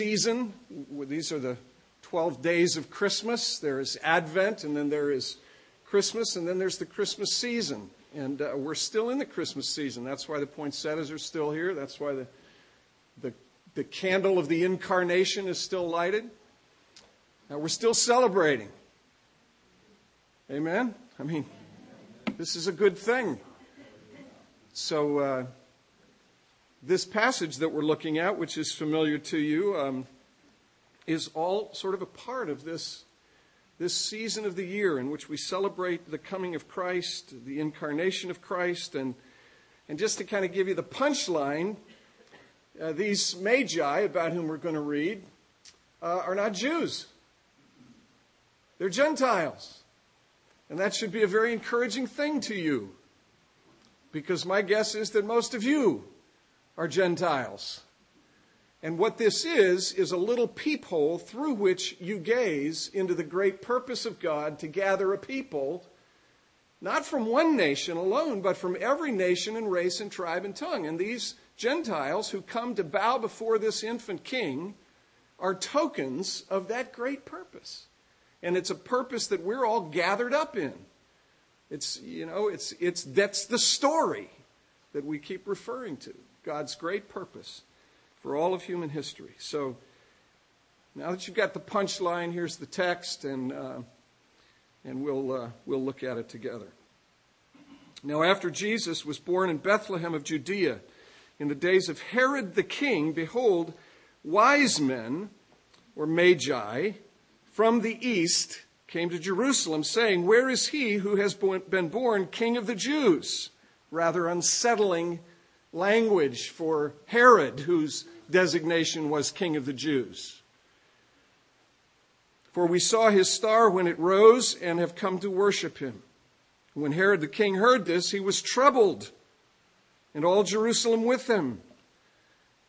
season. These are the 12 days of Christmas. There is Advent, and then there is Christmas, and then there's the Christmas season. And uh, we're still in the Christmas season. That's why the poinsettias are still here. That's why the, the, the candle of the incarnation is still lighted. Now, we're still celebrating. Amen? I mean, this is a good thing. So, uh, this passage that we're looking at, which is familiar to you, um, is all sort of a part of this, this season of the year in which we celebrate the coming of Christ, the incarnation of Christ. And, and just to kind of give you the punchline, uh, these magi about whom we're going to read uh, are not Jews, they're Gentiles. And that should be a very encouraging thing to you. Because my guess is that most of you are Gentiles. And what this is, is a little peephole through which you gaze into the great purpose of God to gather a people, not from one nation alone, but from every nation and race and tribe and tongue. And these Gentiles who come to bow before this infant king are tokens of that great purpose. And it's a purpose that we're all gathered up in. It's, you know, it's, it's, that's the story that we keep referring to. God's great purpose for all of human history. So now that you've got the punchline, here's the text, and, uh, and we'll, uh, we'll look at it together. Now, after Jesus was born in Bethlehem of Judea, in the days of Herod the king, behold, wise men, or magi, from the east came to Jerusalem, saying, Where is he who has been born king of the Jews? Rather unsettling language for Herod, whose designation was king of the Jews. For we saw his star when it rose and have come to worship him. When Herod the king heard this, he was troubled, and all Jerusalem with him.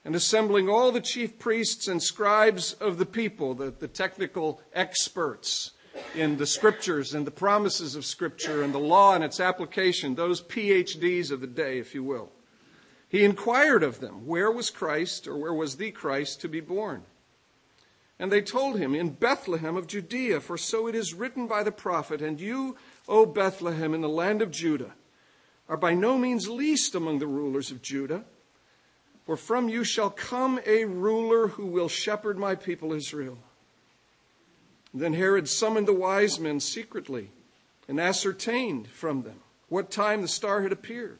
And assembling all the chief priests and scribes of the people, the, the technical experts in the scriptures and the promises of scripture and the law and its application, those PhDs of the day, if you will. He inquired of them, Where was Christ, or where was the Christ to be born? And they told him, In Bethlehem of Judea, for so it is written by the prophet, And you, O Bethlehem, in the land of Judah, are by no means least among the rulers of Judah, for from you shall come a ruler who will shepherd my people Israel. then Herod summoned the wise men secretly and ascertained from them what time the star had appeared.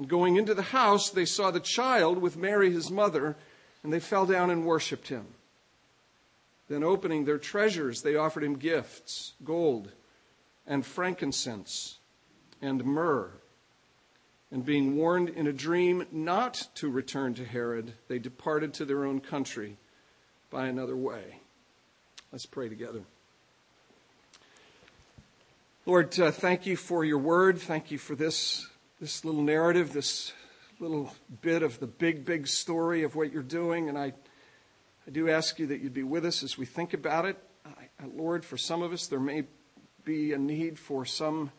And going into the house, they saw the child with Mary, his mother, and they fell down and worshiped him. Then, opening their treasures, they offered him gifts gold and frankincense and myrrh. And being warned in a dream not to return to Herod, they departed to their own country by another way. Let's pray together. Lord, uh, thank you for your word. Thank you for this this little narrative, this little bit of the big, big story of what you're doing. And I, I do ask you that you'd be with us as we think about it. I, Lord, for some of us, there may be a need for some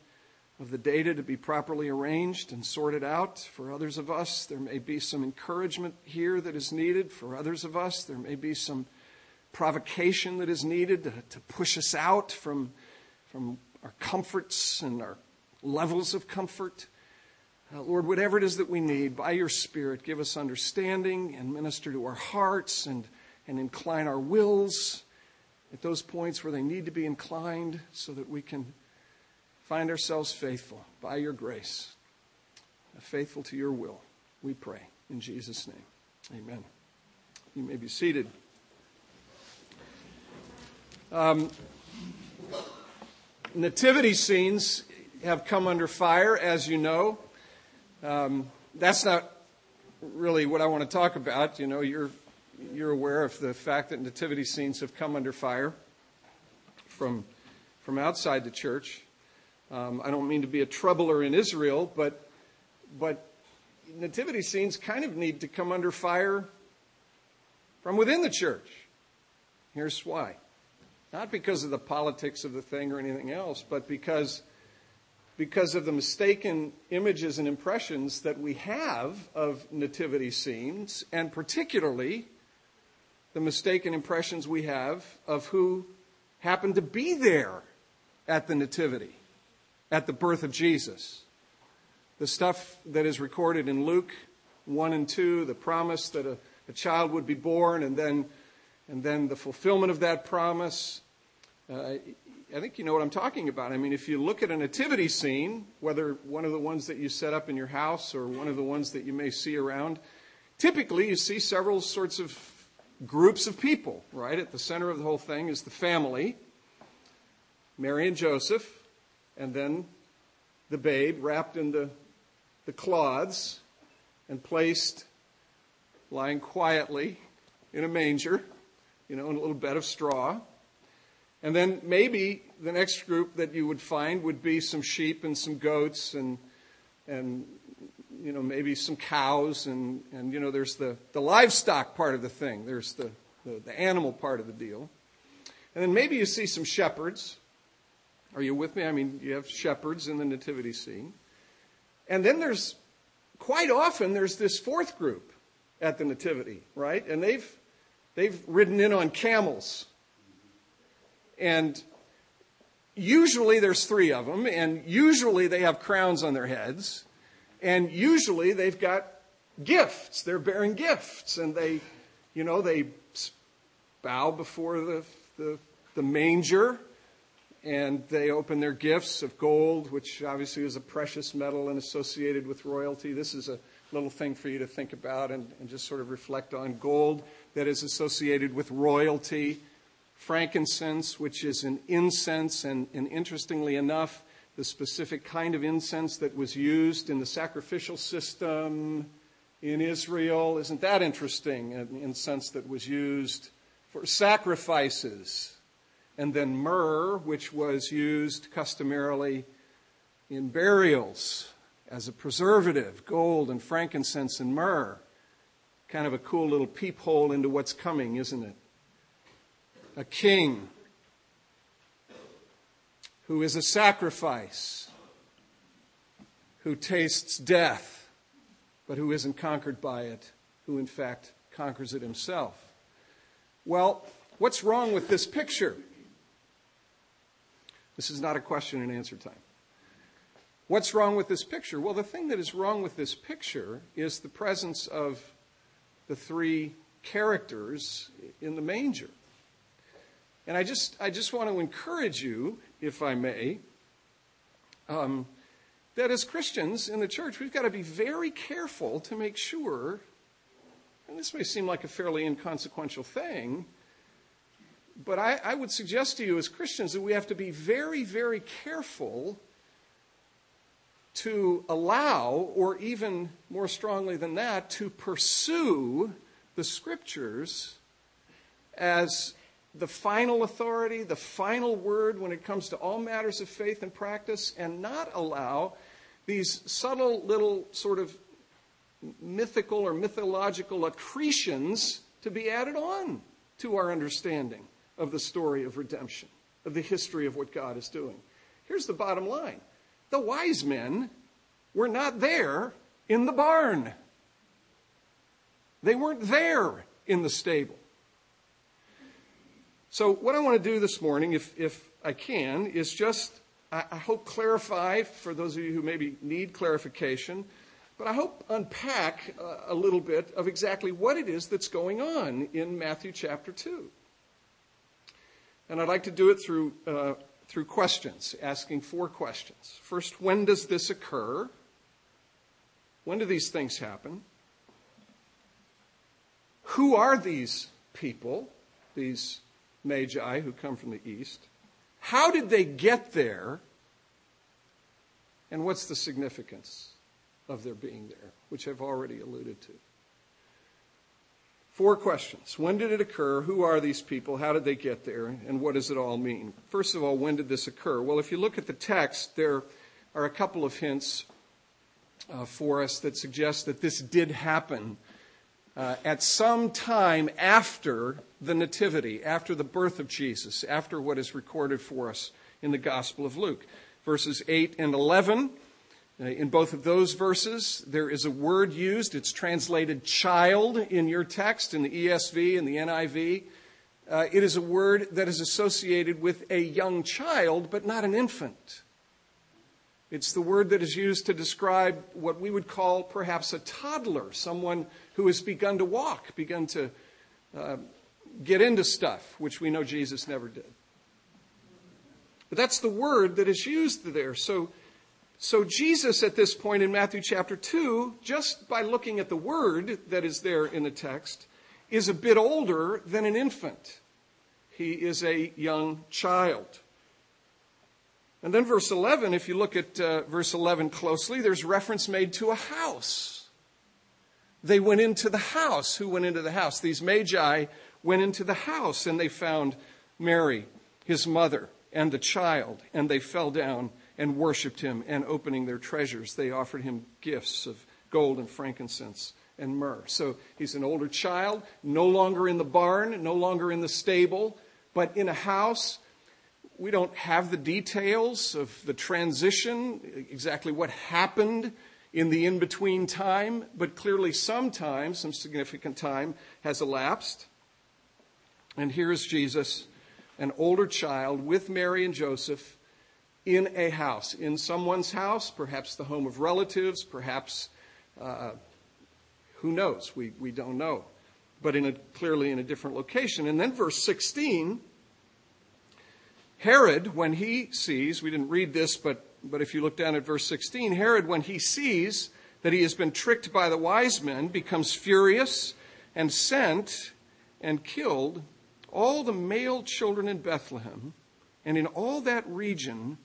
of the data to be properly arranged and sorted out. For others of us, there may be some encouragement here that is needed. For others of us, there may be some provocation that is needed to, to push us out from, from our comforts and our levels of comfort. Uh, Lord, whatever it is that we need, by your Spirit, give us understanding and minister to our hearts and, and incline our wills at those points where they need to be inclined so that we can find ourselves faithful by your grace, faithful to your will. We pray in Jesus' name. Amen. You may be seated. Um, nativity scenes have come under fire, as you know. Um, that's not really what I want to talk about. You know, you're, you're aware of the fact that nativity scenes have come under fire. from, from outside the church. Um, I don't mean to be a troubler in Israel, but, but nativity scenes kind of need to come under fire from within the church. Here's why. Not because of the politics of the thing or anything else, but because, because of the mistaken images and impressions that we have of nativity scenes, and particularly the mistaken impressions we have of who happened to be there at the nativity, at the birth of Jesus. The stuff that is recorded in Luke 1 and 2, the promise that a, a child would be born, and then and then the fulfillment of that promise. Uh, I think you know what I'm talking about. I mean, if you look at a nativity scene, whether one of the ones that you set up in your house or one of the ones that you may see around, typically you see several sorts of groups of people, right? At the center of the whole thing is the family, Mary and Joseph, and then the babe wrapped in the, the cloths and placed lying quietly in a manger you know, in a little bed of straw. And then maybe the next group that you would find would be some sheep and some goats and, and you know, maybe some cows. And, and you know, there's the, the livestock part of the thing, there's the, the, the animal part of the deal. And then maybe you see some shepherds. Are you with me? I mean, you have shepherds in the nativity scene. And then there's quite often there's this fourth group at the nativity, right? And they've They've ridden in on camels. And usually there's three of them, and usually they have crowns on their heads, and usually they've got gifts. They're bearing gifts, and they, you know, they bow before the, the, the manger, and they open their gifts of gold, which obviously is a precious metal and associated with royalty. This is a little thing for you to think about and, and just sort of reflect on. Gold that is associated with royalty, frankincense, which is an incense, and, and interestingly enough, the specific kind of incense that was used in the sacrificial system in Israel. Isn't that interesting? An incense that was used for sacrifices. And then myrrh, which was used customarily in burials as a preservative, gold and frankincense and myrrh. Kind of a cool little peephole into what's coming, isn't it? A king who is a sacrifice, who tastes death, but who isn't conquered by it, who in fact conquers it himself. Well, what's wrong with this picture? This is not a question and answer time. What's wrong with this picture? Well, the thing that is wrong with this picture is the presence of the three characters in the manger. And I just, I just want to encourage you, if I may, um, that as Christians in the church, we've got to be very careful to make sure, and this may seem like a fairly inconsequential thing, but I, I would suggest to you as Christians that we have to be very, very careful to allow, or even more strongly than that, to pursue the scriptures as the final authority, the final word when it comes to all matters of faith and practice, and not allow these subtle little sort of mythical or mythological accretions to be added on to our understanding of the story of redemption, of the history of what God is doing. Here's the bottom line the wise men were not there in the barn. They weren't there in the stable. So, what I want to do this morning, if, if I can, is just, I, I hope, clarify for those of you who maybe need clarification, but I hope unpack a, a little bit of exactly what it is that's going on in Matthew chapter 2. And I'd like to do it through uh, through questions, asking four questions. First, when does this occur? When do these things happen? Who are these people, these magi who come from the east? How did they get there? And what's the significance of their being there, which I've already alluded to? Four questions. When did it occur? Who are these people? How did they get there? And what does it all mean? First of all, when did this occur? Well, if you look at the text, there are a couple of hints uh, for us that suggest that this did happen uh, at some time after the Nativity, after the birth of Jesus, after what is recorded for us in the Gospel of Luke. Verses 8 and 11 uh, in both of those verses, there is a word used. It's translated child in your text, in the ESV and the NIV. Uh, it is a word that is associated with a young child, but not an infant. It's the word that is used to describe what we would call perhaps a toddler, someone who has begun to walk, begun to uh, get into stuff, which we know Jesus never did. But that's the word that is used there. So so, Jesus at this point in Matthew chapter 2, just by looking at the word that is there in the text, is a bit older than an infant. He is a young child. And then, verse 11, if you look at uh, verse 11 closely, there's reference made to a house. They went into the house. Who went into the house? These magi went into the house and they found Mary, his mother, and the child, and they fell down and worshiped him, and opening their treasures, they offered him gifts of gold and frankincense and myrrh. So he's an older child, no longer in the barn, no longer in the stable, but in a house. We don't have the details of the transition, exactly what happened in the in between time, but clearly some time, some significant time, has elapsed. And here is Jesus, an older child, with Mary and Joseph in a house, in someone's house, perhaps the home of relatives, perhaps uh, who knows? We, we don't know. But in a, clearly in a different location. And then verse 16 Herod, when he sees, we didn't read this, but, but if you look down at verse 16, Herod, when he sees that he has been tricked by the wise men, becomes furious and sent and killed all the male children in Bethlehem and in all that region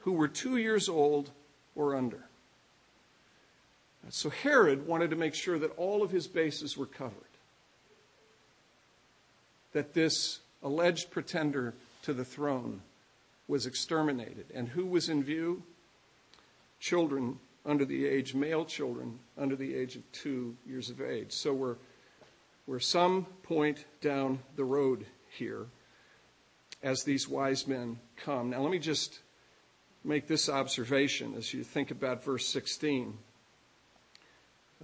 who were two years old or under. So Herod wanted to make sure that all of his bases were covered. That this alleged pretender to the throne was exterminated. And who was in view? Children under the age, male children under the age of two years of age. So we're, we're some point down the road here as these wise men come. Now, let me just make this observation as you think about verse 16.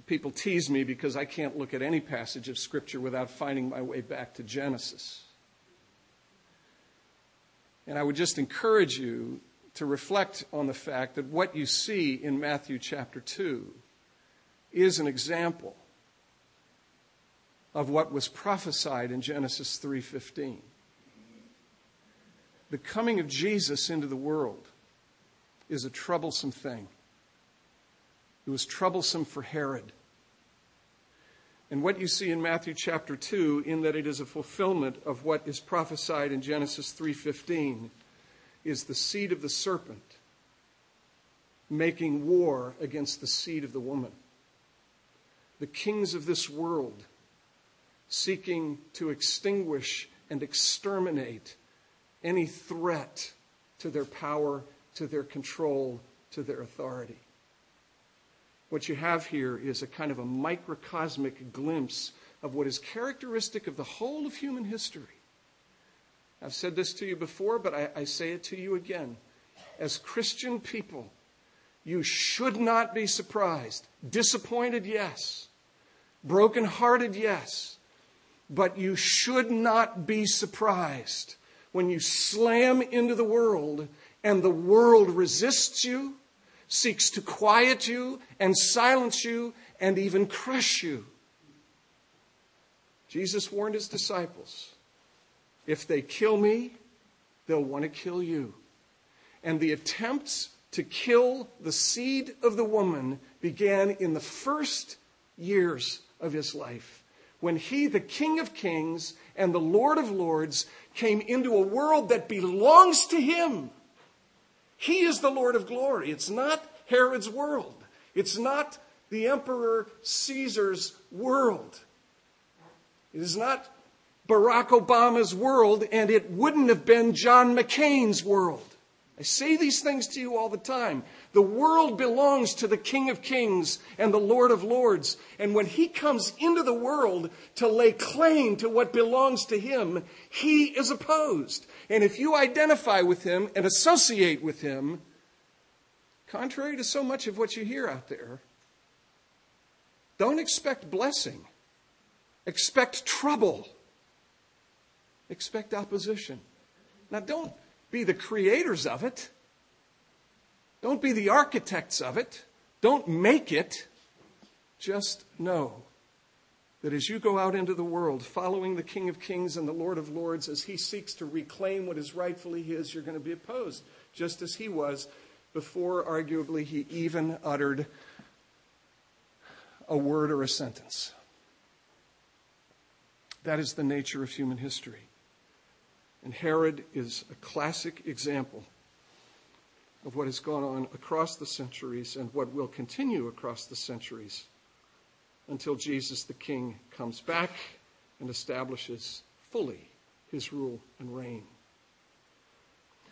People tease me because I can't look at any passage of Scripture without finding my way back to Genesis. And I would just encourage you to reflect on the fact that what you see in Matthew chapter 2 is an example of what was prophesied in Genesis 3:15. The coming of Jesus into the world is a troublesome thing. It was troublesome for Herod. And what you see in Matthew chapter 2 in that it is a fulfillment of what is prophesied in Genesis 3:15 is the seed of the serpent making war against the seed of the woman. The kings of this world seeking to extinguish and exterminate any threat to their power to their control, to their authority. What you have here is a kind of a microcosmic glimpse of what is characteristic of the whole of human history. I've said this to you before, but I, I say it to you again. As Christian people, you should not be surprised. Disappointed, yes. Brokenhearted, yes. But you should not be surprised when you slam into the world and the world resists you, seeks to quiet you and silence you and even crush you. Jesus warned his disciples if they kill me, they'll want to kill you. And the attempts to kill the seed of the woman began in the first years of his life when he, the King of Kings and the Lord of Lords, came into a world that belongs to him he is the Lord of glory. It's not Herod's world. It's not the Emperor Caesar's world. It is not Barack Obama's world, and it wouldn't have been John McCain's world. I say these things to you all the time. The world belongs to the King of Kings and the Lord of Lords. And when he comes into the world to lay claim to what belongs to him, he is opposed. And if you identify with him and associate with him, contrary to so much of what you hear out there, don't expect blessing. Expect trouble. Expect opposition. Now, don't be the creators of it. Don't be the architects of it. Don't make it. Just know that as you go out into the world following the King of Kings and the Lord of Lords as he seeks to reclaim what is rightfully his, you're going to be opposed, just as he was before, arguably, he even uttered a word or a sentence. That is the nature of human history. And Herod is a classic example of what has gone on across the centuries and what will continue across the centuries until Jesus the King comes back and establishes fully his rule and reign.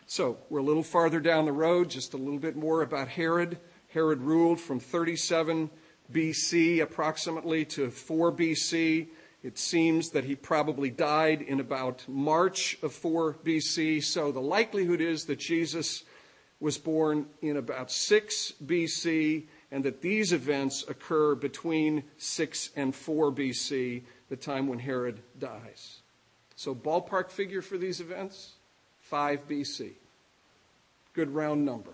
So, we're a little farther down the road, just a little bit more about Herod. Herod ruled from 37 BC approximately to 4 BC. It seems that he probably died in about March of 4 BC. So the likelihood is that Jesus was born in about 6 BC and that these events occur between 6 and 4 BC, the time when Herod dies. So, ballpark figure for these events 5 BC. Good round number.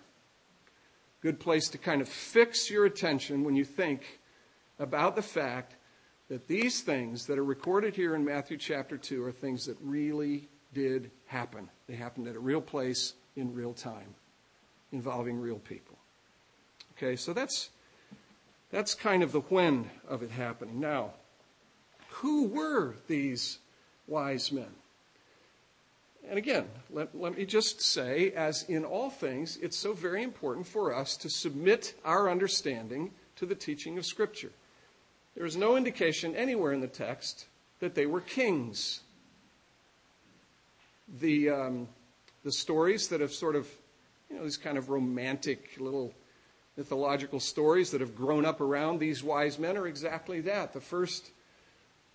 Good place to kind of fix your attention when you think about the fact that these things that are recorded here in Matthew chapter 2 are things that really did happen. They happened at a real place in real time, involving real people. Okay, so that's that's kind of the when of it happening. Now, who were these wise men? And again, let, let me just say, as in all things, it's so very important for us to submit our understanding to the teaching of Scripture. There is no indication anywhere in the text that they were kings. The, um, the stories that have sort of, you know, these kind of romantic little mythological stories that have grown up around these wise men are exactly that. The first,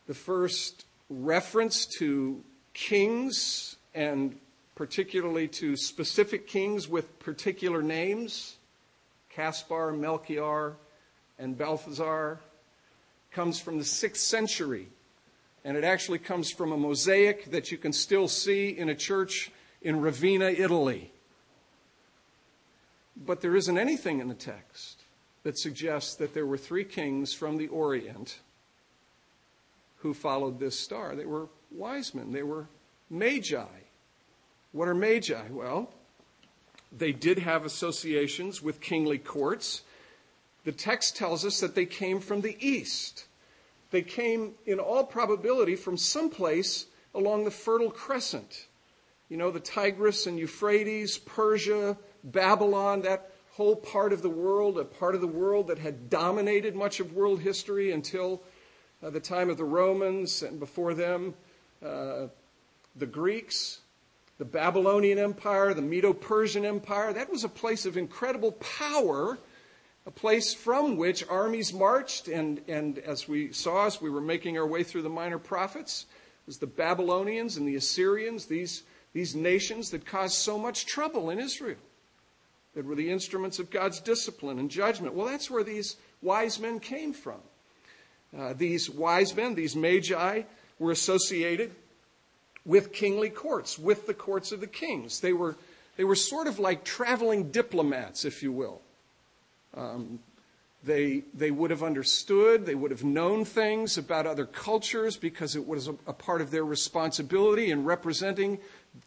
the first reference to kings and particularly to specific kings with particular names, Caspar, Melchior, and Balthazar, comes from the sixth century. And it actually comes from a mosaic that you can still see in a church in Ravenna, Italy. But there isn't anything in the text that suggests that there were three kings from the Orient who followed this star. They were wise men, they were magi. What are magi? Well, they did have associations with kingly courts. The text tells us that they came from the east. They came, in all probability, from someplace along the Fertile Crescent. You know, the Tigris and Euphrates, Persia, Babylon, that whole part of the world, a part of the world that had dominated much of world history until uh, the time of the Romans and before them, uh, the Greeks, the Babylonian Empire, the Medo Persian Empire. That was a place of incredible power a place from which armies marched, and, and as we saw as we were making our way through the minor prophets, it was the Babylonians and the Assyrians, these, these nations that caused so much trouble in Israel, that were the instruments of God's discipline and judgment. Well, that's where these wise men came from. Uh, these wise men, these magi, were associated with kingly courts, with the courts of the kings. They were, they were sort of like traveling diplomats, if you will. Um, they, they would have understood, they would have known things about other cultures because it was a, a part of their responsibility in representing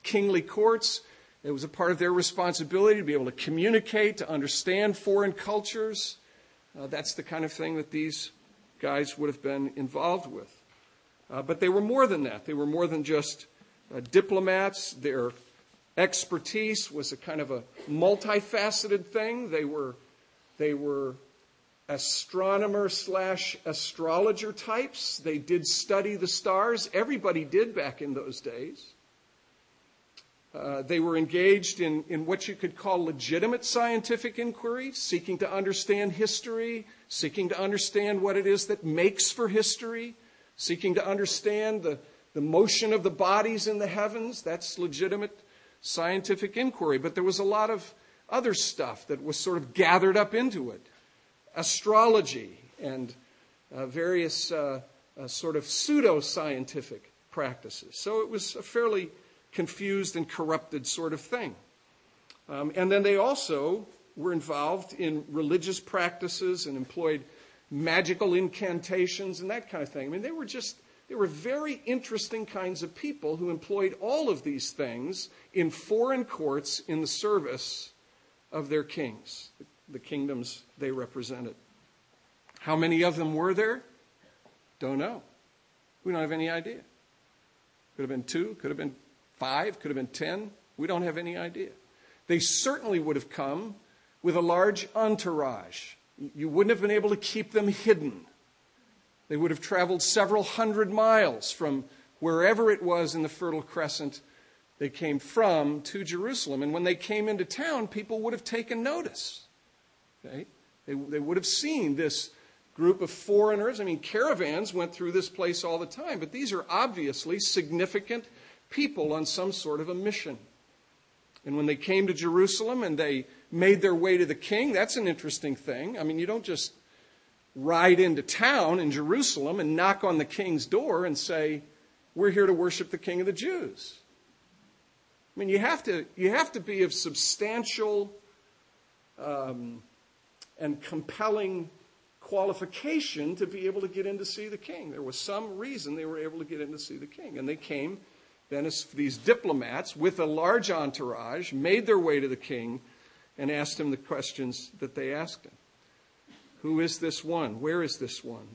kingly courts. It was a part of their responsibility to be able to communicate, to understand foreign cultures. Uh, that's the kind of thing that these guys would have been involved with. Uh, but they were more than that. They were more than just uh, diplomats. Their expertise was a kind of a multifaceted thing. They were they were astronomer slash astrologer types. They did study the stars. Everybody did back in those days. Uh, they were engaged in, what you could call legitimate scientific inquiry, seeking to understand history, seeking to understand what it is that makes for history, seeking to understand the, motion of the bodies in the heavens. That's legitimate scientific inquiry. But there was a lot of other stuff that was sort of gathered up into it astrology and uh, various uh sort of pseudo scientific practices. So it was a fairly confused and corrupted sort of thing. Um, and then they also were involved in religious practices and employed magical incantations and that kind of thing. I mean, they were just, they were very interesting kinds of people who employed all of these things in foreign courts in the service of their kings, the kingdoms they represented. How many of them were there? Don't know. We don't have any idea. Could have been two, could have been five, could have been ten. We don't have any idea. They certainly would have come with a large entourage. You wouldn't have been able to keep them hidden. They would have traveled several hundred miles from wherever it was in the Fertile Crescent they came from to Jerusalem. And when they came into town, people would have taken notice. Okay? They, they would have seen this group of foreigners. I mean, caravans went through this place all the time, but these are obviously significant people on some sort of a mission. And when they came to Jerusalem and they made their way to the king, that's an interesting thing. I mean, you don't just ride into town in Jerusalem and knock on the king's door and say, We're here to worship the king of the Jews. I mean, you have to, you have to be of substantial um, and compelling qualification to be able to get in to see the king. There was some reason they were able to get in to see the king. And they came then these diplomats with a large entourage made their way to the king and asked him the questions that they asked him. Who is this one? Where is this one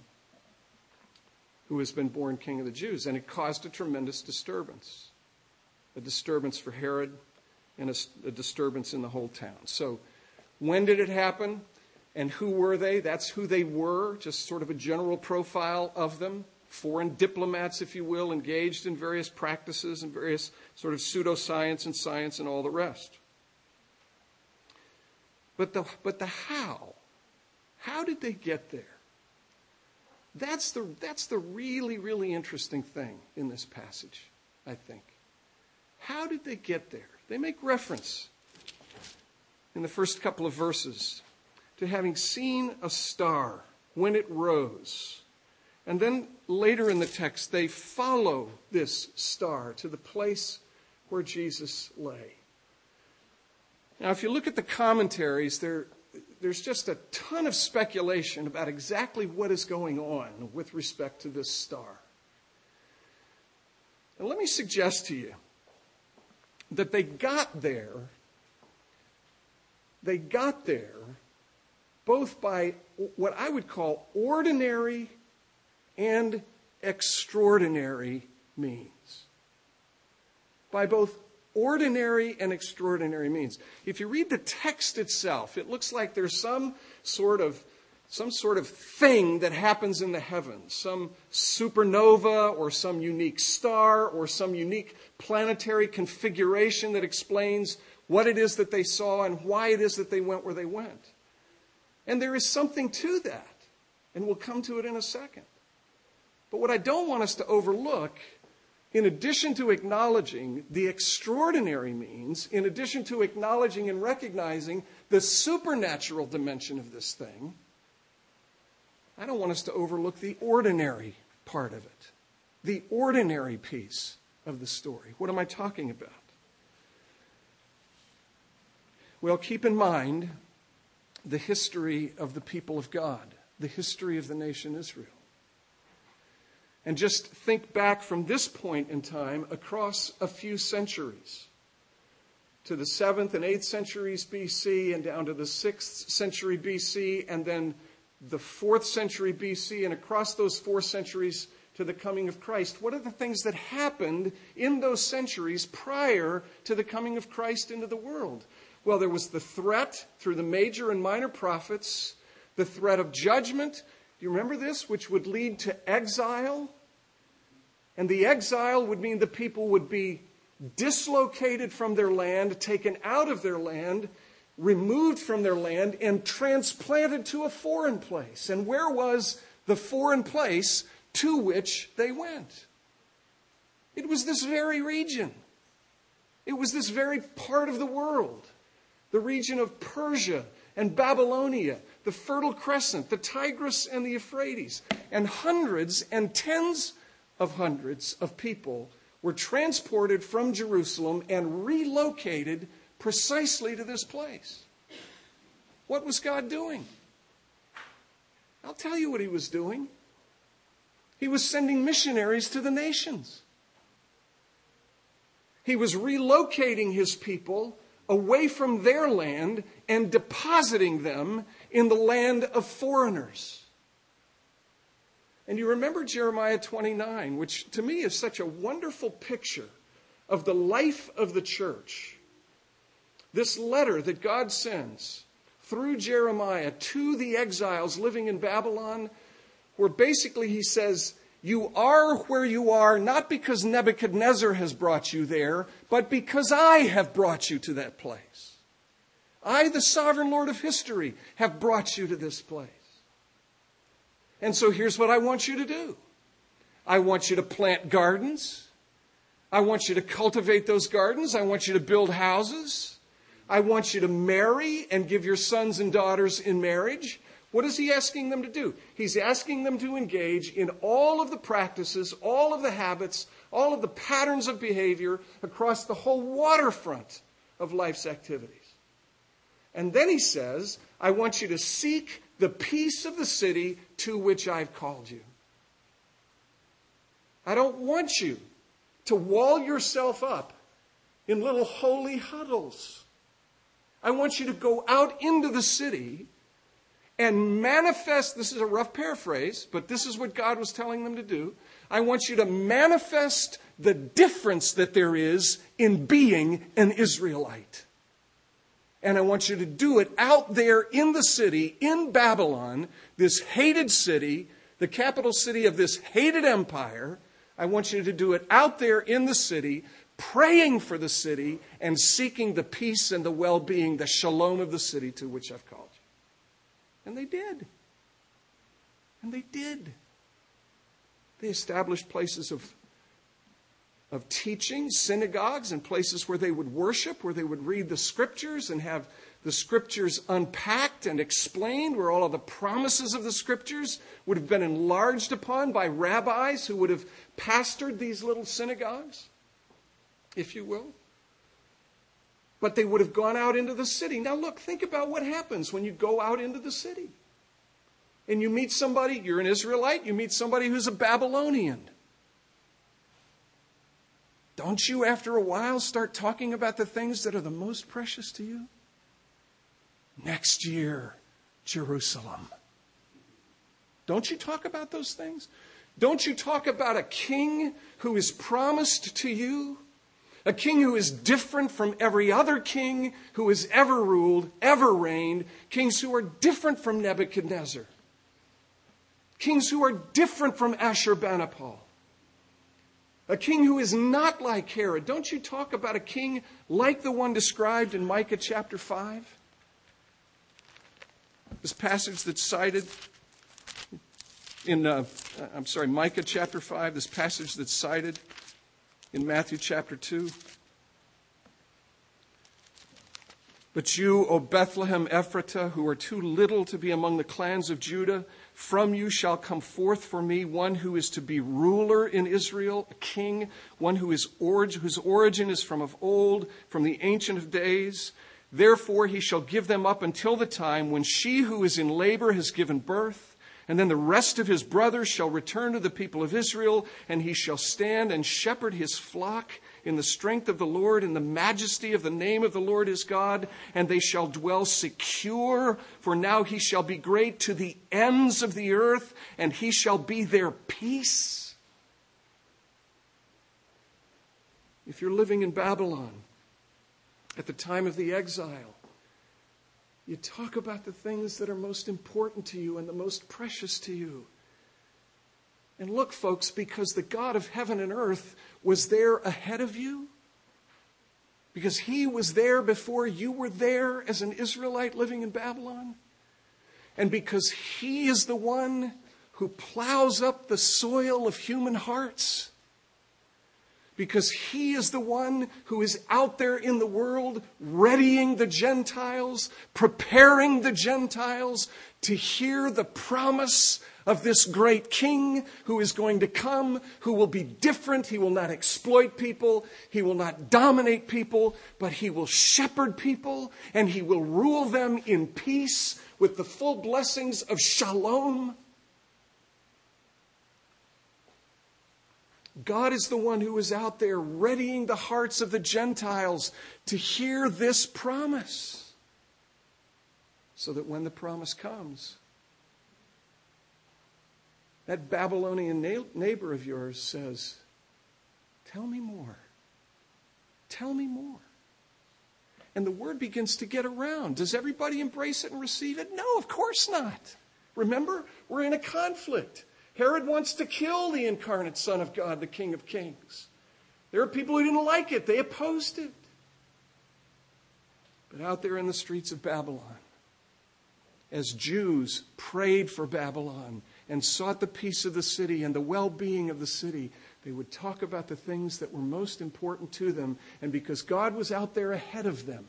who has been born king of the Jews? And it caused a tremendous disturbance a disturbance for Herod and a, a disturbance in the whole town. So, when did it happen? And who were they? That's who they were, just sort of a general profile of them foreign diplomats, if you will, engaged in various practices and various sort of pseudoscience and science and all the rest. But the, but the how, how did they get there? That's the, that's the really, really interesting thing in this passage, I think. How did they get there? They make reference in the first couple of verses to having seen a star when it rose and then later in the text, they follow this star to the place where Jesus lay. Now, if you look at the commentaries, there, there's just a ton of speculation about exactly what is going on with respect to this star. And let me suggest to you that they got there, they got there both by what I would call ordinary and extraordinary means. By both ordinary and extraordinary means. If you read the text itself, it looks like there's some sort of some sort of thing that happens in the heavens, some supernova or some unique star or some unique planetary configuration that explains what it is that they saw and why it is that they went where they went. And there is something to that, and we'll come to it in a second. But what I don't want us to overlook, in addition to acknowledging the extraordinary means, in addition to acknowledging and recognizing the supernatural dimension of this thing, I don't want us to overlook the ordinary part of it, the ordinary piece of the story. What am I talking about? Well, keep in mind the history of the people of God, the history of the nation Israel. And just think back from this point in time across a few centuries to the 7th and 8th centuries BC and down to the 6th century BC and then the 4th century BC and across those four centuries to the coming of Christ. What are the things that happened in those centuries prior to the coming of Christ into the world? Well, there was the threat through the major and minor prophets the threat of judgment. Do you remember this? Which would lead to exile. And the exile would mean the people would be dislocated from their land, taken out of their land, removed from their land, and transplanted to a foreign place. And where was the foreign place to which they went? It was this very region. It was this very part of the world, the region of Persia and Babylonia, the Fertile Crescent, the Tigris and the Euphrates. And hundreds and tens of hundreds of people were transported from Jerusalem and relocated precisely to this place. What was God doing? I'll tell you what he was doing. He was sending missionaries to the nations. He was relocating his people away from their land and depositing them in the land of foreigners. And you remember Jeremiah 29, which to me is such a wonderful picture of the life of the church. This letter that God sends through Jeremiah to the exiles living in Babylon, where basically he says, you are where you are not because Nebuchadnezzar has brought you there, but because I have brought you to that place. I, the sovereign Lord of history, have brought you to this place. And so here's what I want you to do I want you to plant gardens. I want you to cultivate those gardens. I want you to build houses. I want you to marry and give your sons and daughters in marriage. What is he asking them to do? He's asking them to engage in all of the practices, all of the habits, all of the patterns of behavior across the whole waterfront of life's activities. And then he says, I want you to seek the peace of the city to which I've called you. I don't want you to wall yourself up in little holy huddles. I want you to go out into the city and manifest this is a rough paraphrase, but this is what God was telling them to do. I want you to manifest the difference that there is in being an Israelite. And I want you to do it out there in the city, in Babylon, this hated city, the capital city of this hated empire. I want you to do it out there in the city, praying for the city and seeking the peace and the well being, the shalom of the city to which I've called. You. And they did. And they did. They established places of, of teaching, synagogues, and places where they would worship, where they would read the scriptures and have the scriptures unpacked and explained, where all of the promises of the scriptures would have been enlarged upon by rabbis who would have pastored these little synagogues, if you will but they would have gone out into the city. Now, look, think about what happens when you go out into the city and you meet somebody, you're an Israelite, you meet somebody who's a Babylonian. Don't you, after a while, start talking about the things that are the most precious to you? Next year, Jerusalem. Don't you talk about those things? Don't you talk about a king who is promised to you? A king who is different from every other king who has ever ruled, ever reigned. Kings who are different from Nebuchadnezzar. Kings who are different from Ashurbanipal. A king who is not like Herod. Don't you talk about a king like the one described in Micah chapter 5? This passage that's cited in, uh, I'm sorry, Micah chapter 5, this passage that's cited in Matthew chapter 2. But you, O Bethlehem Ephratah, who are too little to be among the clans of Judah, from you shall come forth for me one who is to be ruler in Israel, a king, one who is orig- whose origin is from of old, from the ancient of days. Therefore he shall give them up until the time when she who is in labor has given birth and then the rest of his brothers shall return to the people of Israel, and he shall stand and shepherd his flock in the strength of the Lord, in the majesty of the name of the Lord his God, and they shall dwell secure, for now he shall be great to the ends of the earth, and he shall be their peace. If you're living in Babylon at the time of the exile, You talk about the things that are most important to you and the most precious to you. And look, folks, because the God of heaven and earth was there ahead of you, because he was there before you were there as an Israelite living in Babylon, and because he is the one who plows up the soil of human hearts? Because he is the one who is out there in the world readying the Gentiles, preparing the Gentiles to hear the promise of this great king who is going to come, who will be different. He will not exploit people. He will not dominate people, but he will shepherd people and he will rule them in peace with the full blessings of shalom. God is the one who is out there readying the hearts of the Gentiles to hear this promise. So that when the promise comes, that Babylonian neighbor of yours says, Tell me more. Tell me more. And the word begins to get around. Does everybody embrace it and receive it? No, of course not. Remember, we're in a conflict. Herod wants to kill the incarnate Son of God, the King of Kings. There are people who didn't like it, they opposed it. But out there in the streets of Babylon, as Jews prayed for Babylon and sought the peace of the city and the well being of the city, they would talk about the things that were most important to them. And because God was out there ahead of them,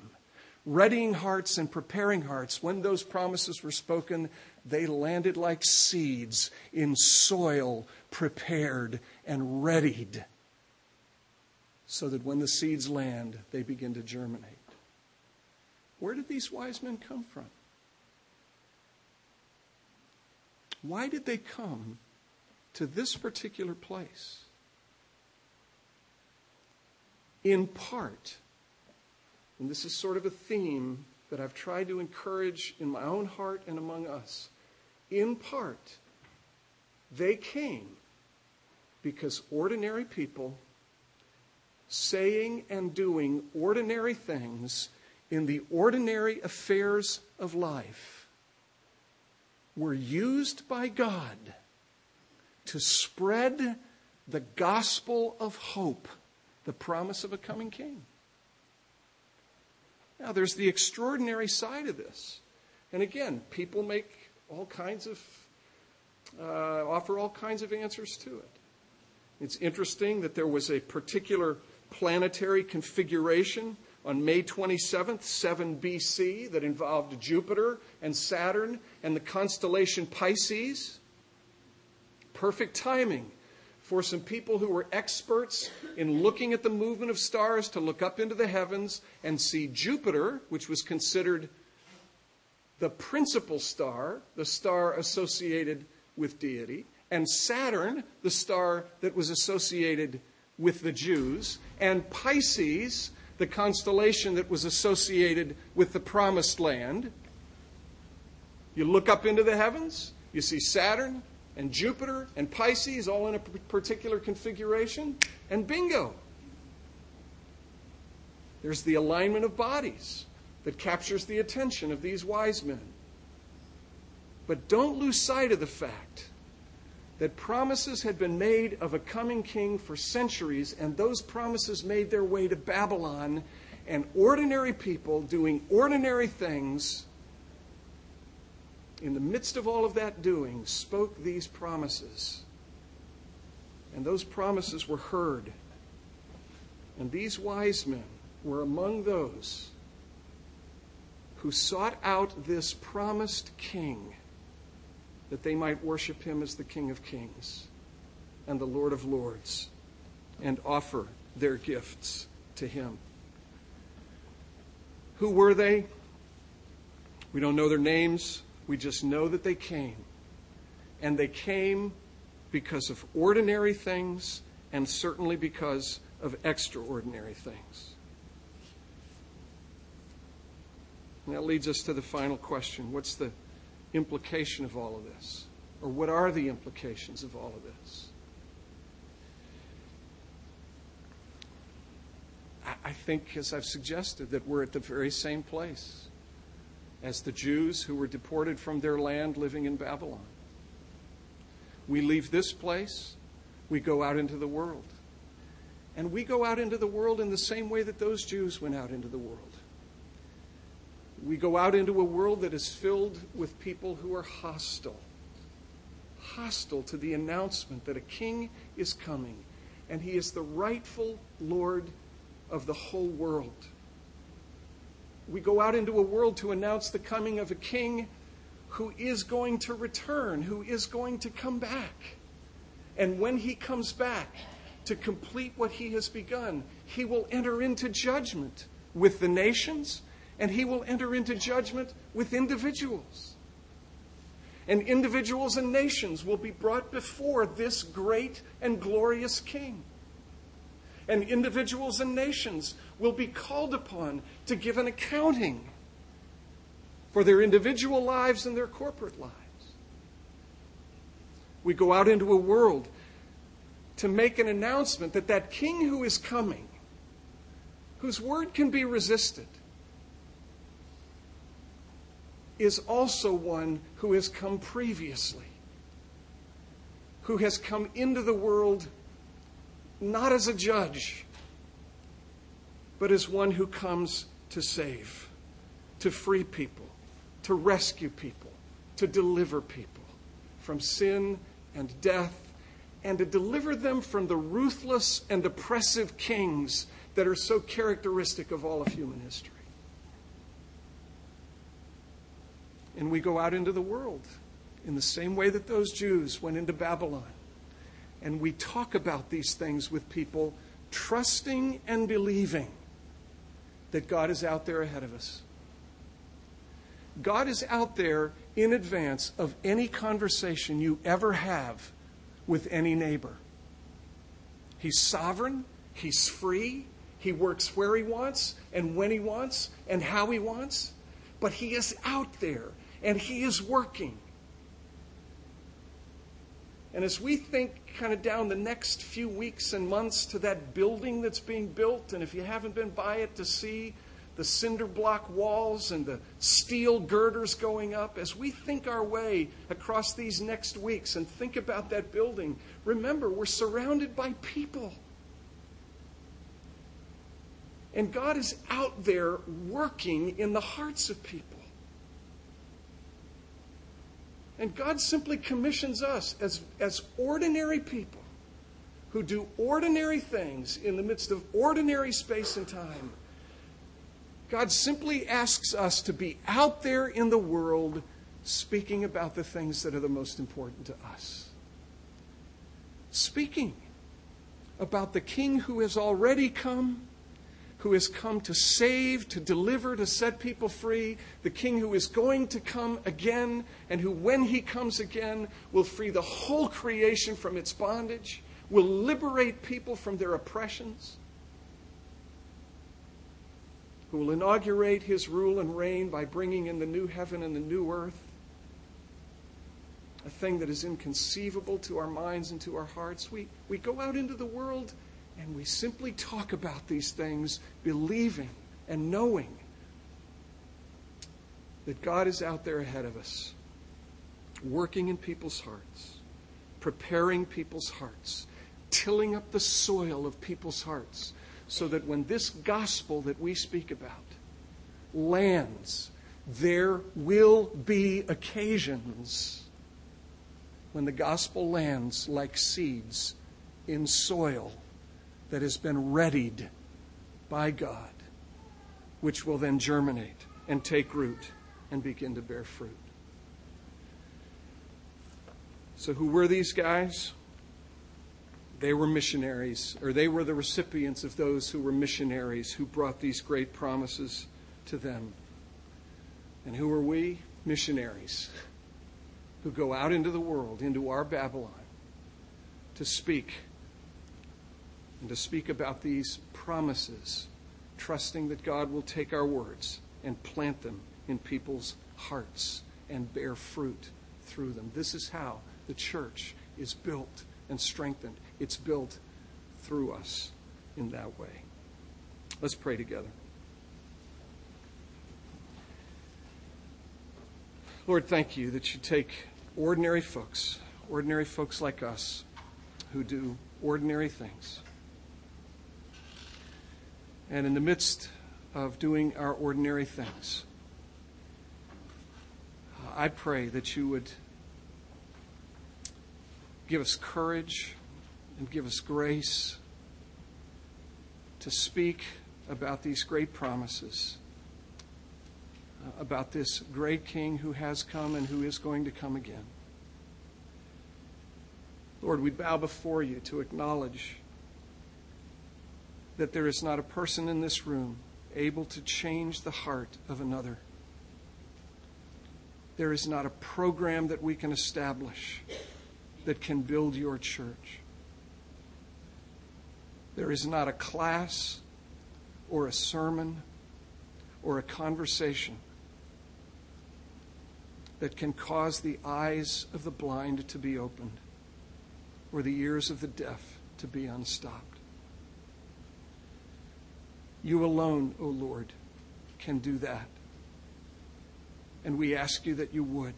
readying hearts and preparing hearts. When those promises were spoken, they landed like seeds in soil prepared and readied, so that when the seeds land, they begin to germinate. Where did these wise men come from? Why did they come to this particular place? In part, and this is sort of a theme that I've tried to encourage in my own heart and among us. In part, they came because ordinary people saying and doing ordinary things in the ordinary affairs of life were used by God to spread the gospel of hope, the promise of a coming king. Now, there's the extraordinary side of this. And again, people make all kinds of, uh, offer all kinds of answers to it. It's interesting that there was a particular planetary configuration on May 27th, 7 BC, that involved Jupiter and Saturn and the constellation Pisces. Perfect timing for some people who were experts in looking at the movement of stars to look up into the heavens and see Jupiter, which was considered the principal star, the star associated with deity, and Saturn, the star that was associated with the Jews, and Pisces, the constellation that was associated with the promised land. You look up into the heavens, you see Saturn, and Jupiter and Pisces all in a particular configuration, and bingo. There's the alignment of bodies that captures the attention of these wise men. But don't lose sight of the fact that promises had been made of a coming king for centuries, and those promises made their way to Babylon, and ordinary people doing ordinary things in the midst of all of that doing, spoke these promises. And those promises were heard. And these wise men were among those who sought out this promised king that they might worship him as the King of Kings and the Lord of Lords and offer their gifts to him. Who were they? We don't know their names. We just know that they came. And they came because of ordinary things and certainly because of extraordinary things. And that leads us to the final question What's the implication of all of this? Or what are the implications of all of this? I think, as I've suggested, that we're at the very same place as the Jews who were deported from their land living in Babylon. We leave this place, we go out into the world. And we go out into the world in the same way that those Jews went out into the world. We go out into a world that is filled with people who are hostile, hostile to the announcement that a king is coming and he is the rightful Lord of the whole world. We go out into a world to announce the coming of a king who is going to return, who is going to come back. And when he comes back to complete what he has begun, he will enter into judgment with the nations and he will enter into judgment with individuals. And individuals and nations will be brought before this great and glorious King. And individuals and nations will be called upon to give an accounting for their individual lives and their corporate lives. We go out into a world to make an announcement that that king who is coming, whose word can be resisted, is also one who has come previously, who has come into the world not as a judge, but as one who comes to save, to free people, to rescue people, to deliver people from sin and death, and to deliver them from the ruthless and oppressive kings that are so characteristic of all of human history. And we go out into the world in the same way that those Jews went into Babylon. And we talk about these things with people, trusting and believing that God is out there ahead of us. God is out there in advance of any conversation you ever have with any neighbor. He's sovereign, He's free, He works where He wants and when He wants and how He wants, but He is out there and He is working. And as we think kind of down the next few weeks and months to that building that's being built, and if you haven't been by it to see the cinder block walls and the steel girders going up, as we think our way across these next weeks and think about that building, remember we're surrounded by people. And God is out there working in the hearts of people. And God simply commissions us as, as ordinary people who do ordinary things in the midst of ordinary space and time. God simply asks us to be out there in the world speaking about the things that are the most important to us. Speaking about the King who has already come who has come to save, to deliver, to set people free, the King who is going to come again, and who, when he comes again, will free the whole creation from its bondage, will liberate people from their oppressions, who will inaugurate his rule and reign by bringing in the new heaven and the new earth. A thing that is inconceivable to our minds and to our hearts. We, we go out into the world and we simply talk about these things, believing and knowing that God is out there ahead of us, working in people's hearts, preparing people's hearts, tilling up the soil of people's hearts, so that when this gospel that we speak about lands, there will be occasions when the gospel lands like seeds in soil that has been readied by God, which will then germinate and take root and begin to bear fruit. So, who were these guys? They were missionaries, or they were the recipients of those who were missionaries who brought these great promises to them. And who are we? Missionaries who go out into the world, into our Babylon, to speak and to speak about these promises, trusting that God will take our words and plant them in people's hearts and bear fruit through them. This is how the church is built and strengthened. It's built through us in that way. Let's pray together. Lord, thank you that you take ordinary folks, ordinary folks like us, who do ordinary things. And in the midst of doing our ordinary things, I pray that you would give us courage and give us grace to speak about these great promises, uh, about this great King who has come and who is going to come again. Lord, we bow before you to acknowledge that there is not a person in this room able to change the heart of another. There is not a program that we can establish that can build your church. There is not a class or a sermon or a conversation that can cause the eyes of the blind to be opened or the ears of the deaf to be unstopped. You alone, O Lord, can do that. And we ask you that you would.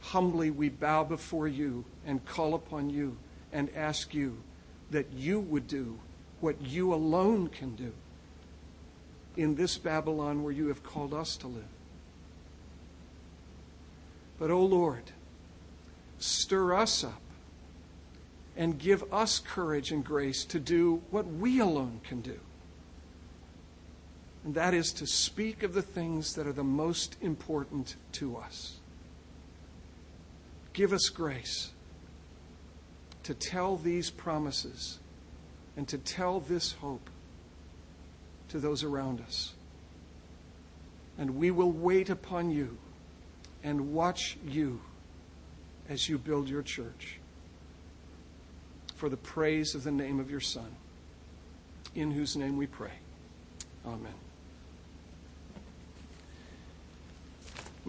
Humbly we bow before you and call upon you and ask you that you would do what you alone can do in this Babylon where you have called us to live. But, O oh Lord, stir us up and give us courage and grace to do what we alone can do. And that is to speak of the things that are the most important to us. Give us grace to tell these promises and to tell this hope to those around us. And we will wait upon you and watch you as you build your church for the praise of the name of your Son, in whose name we pray. Amen.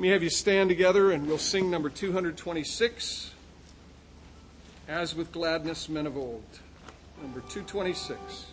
Let me have you stand together and we'll sing number 226, As with Gladness Men of Old. Number 226.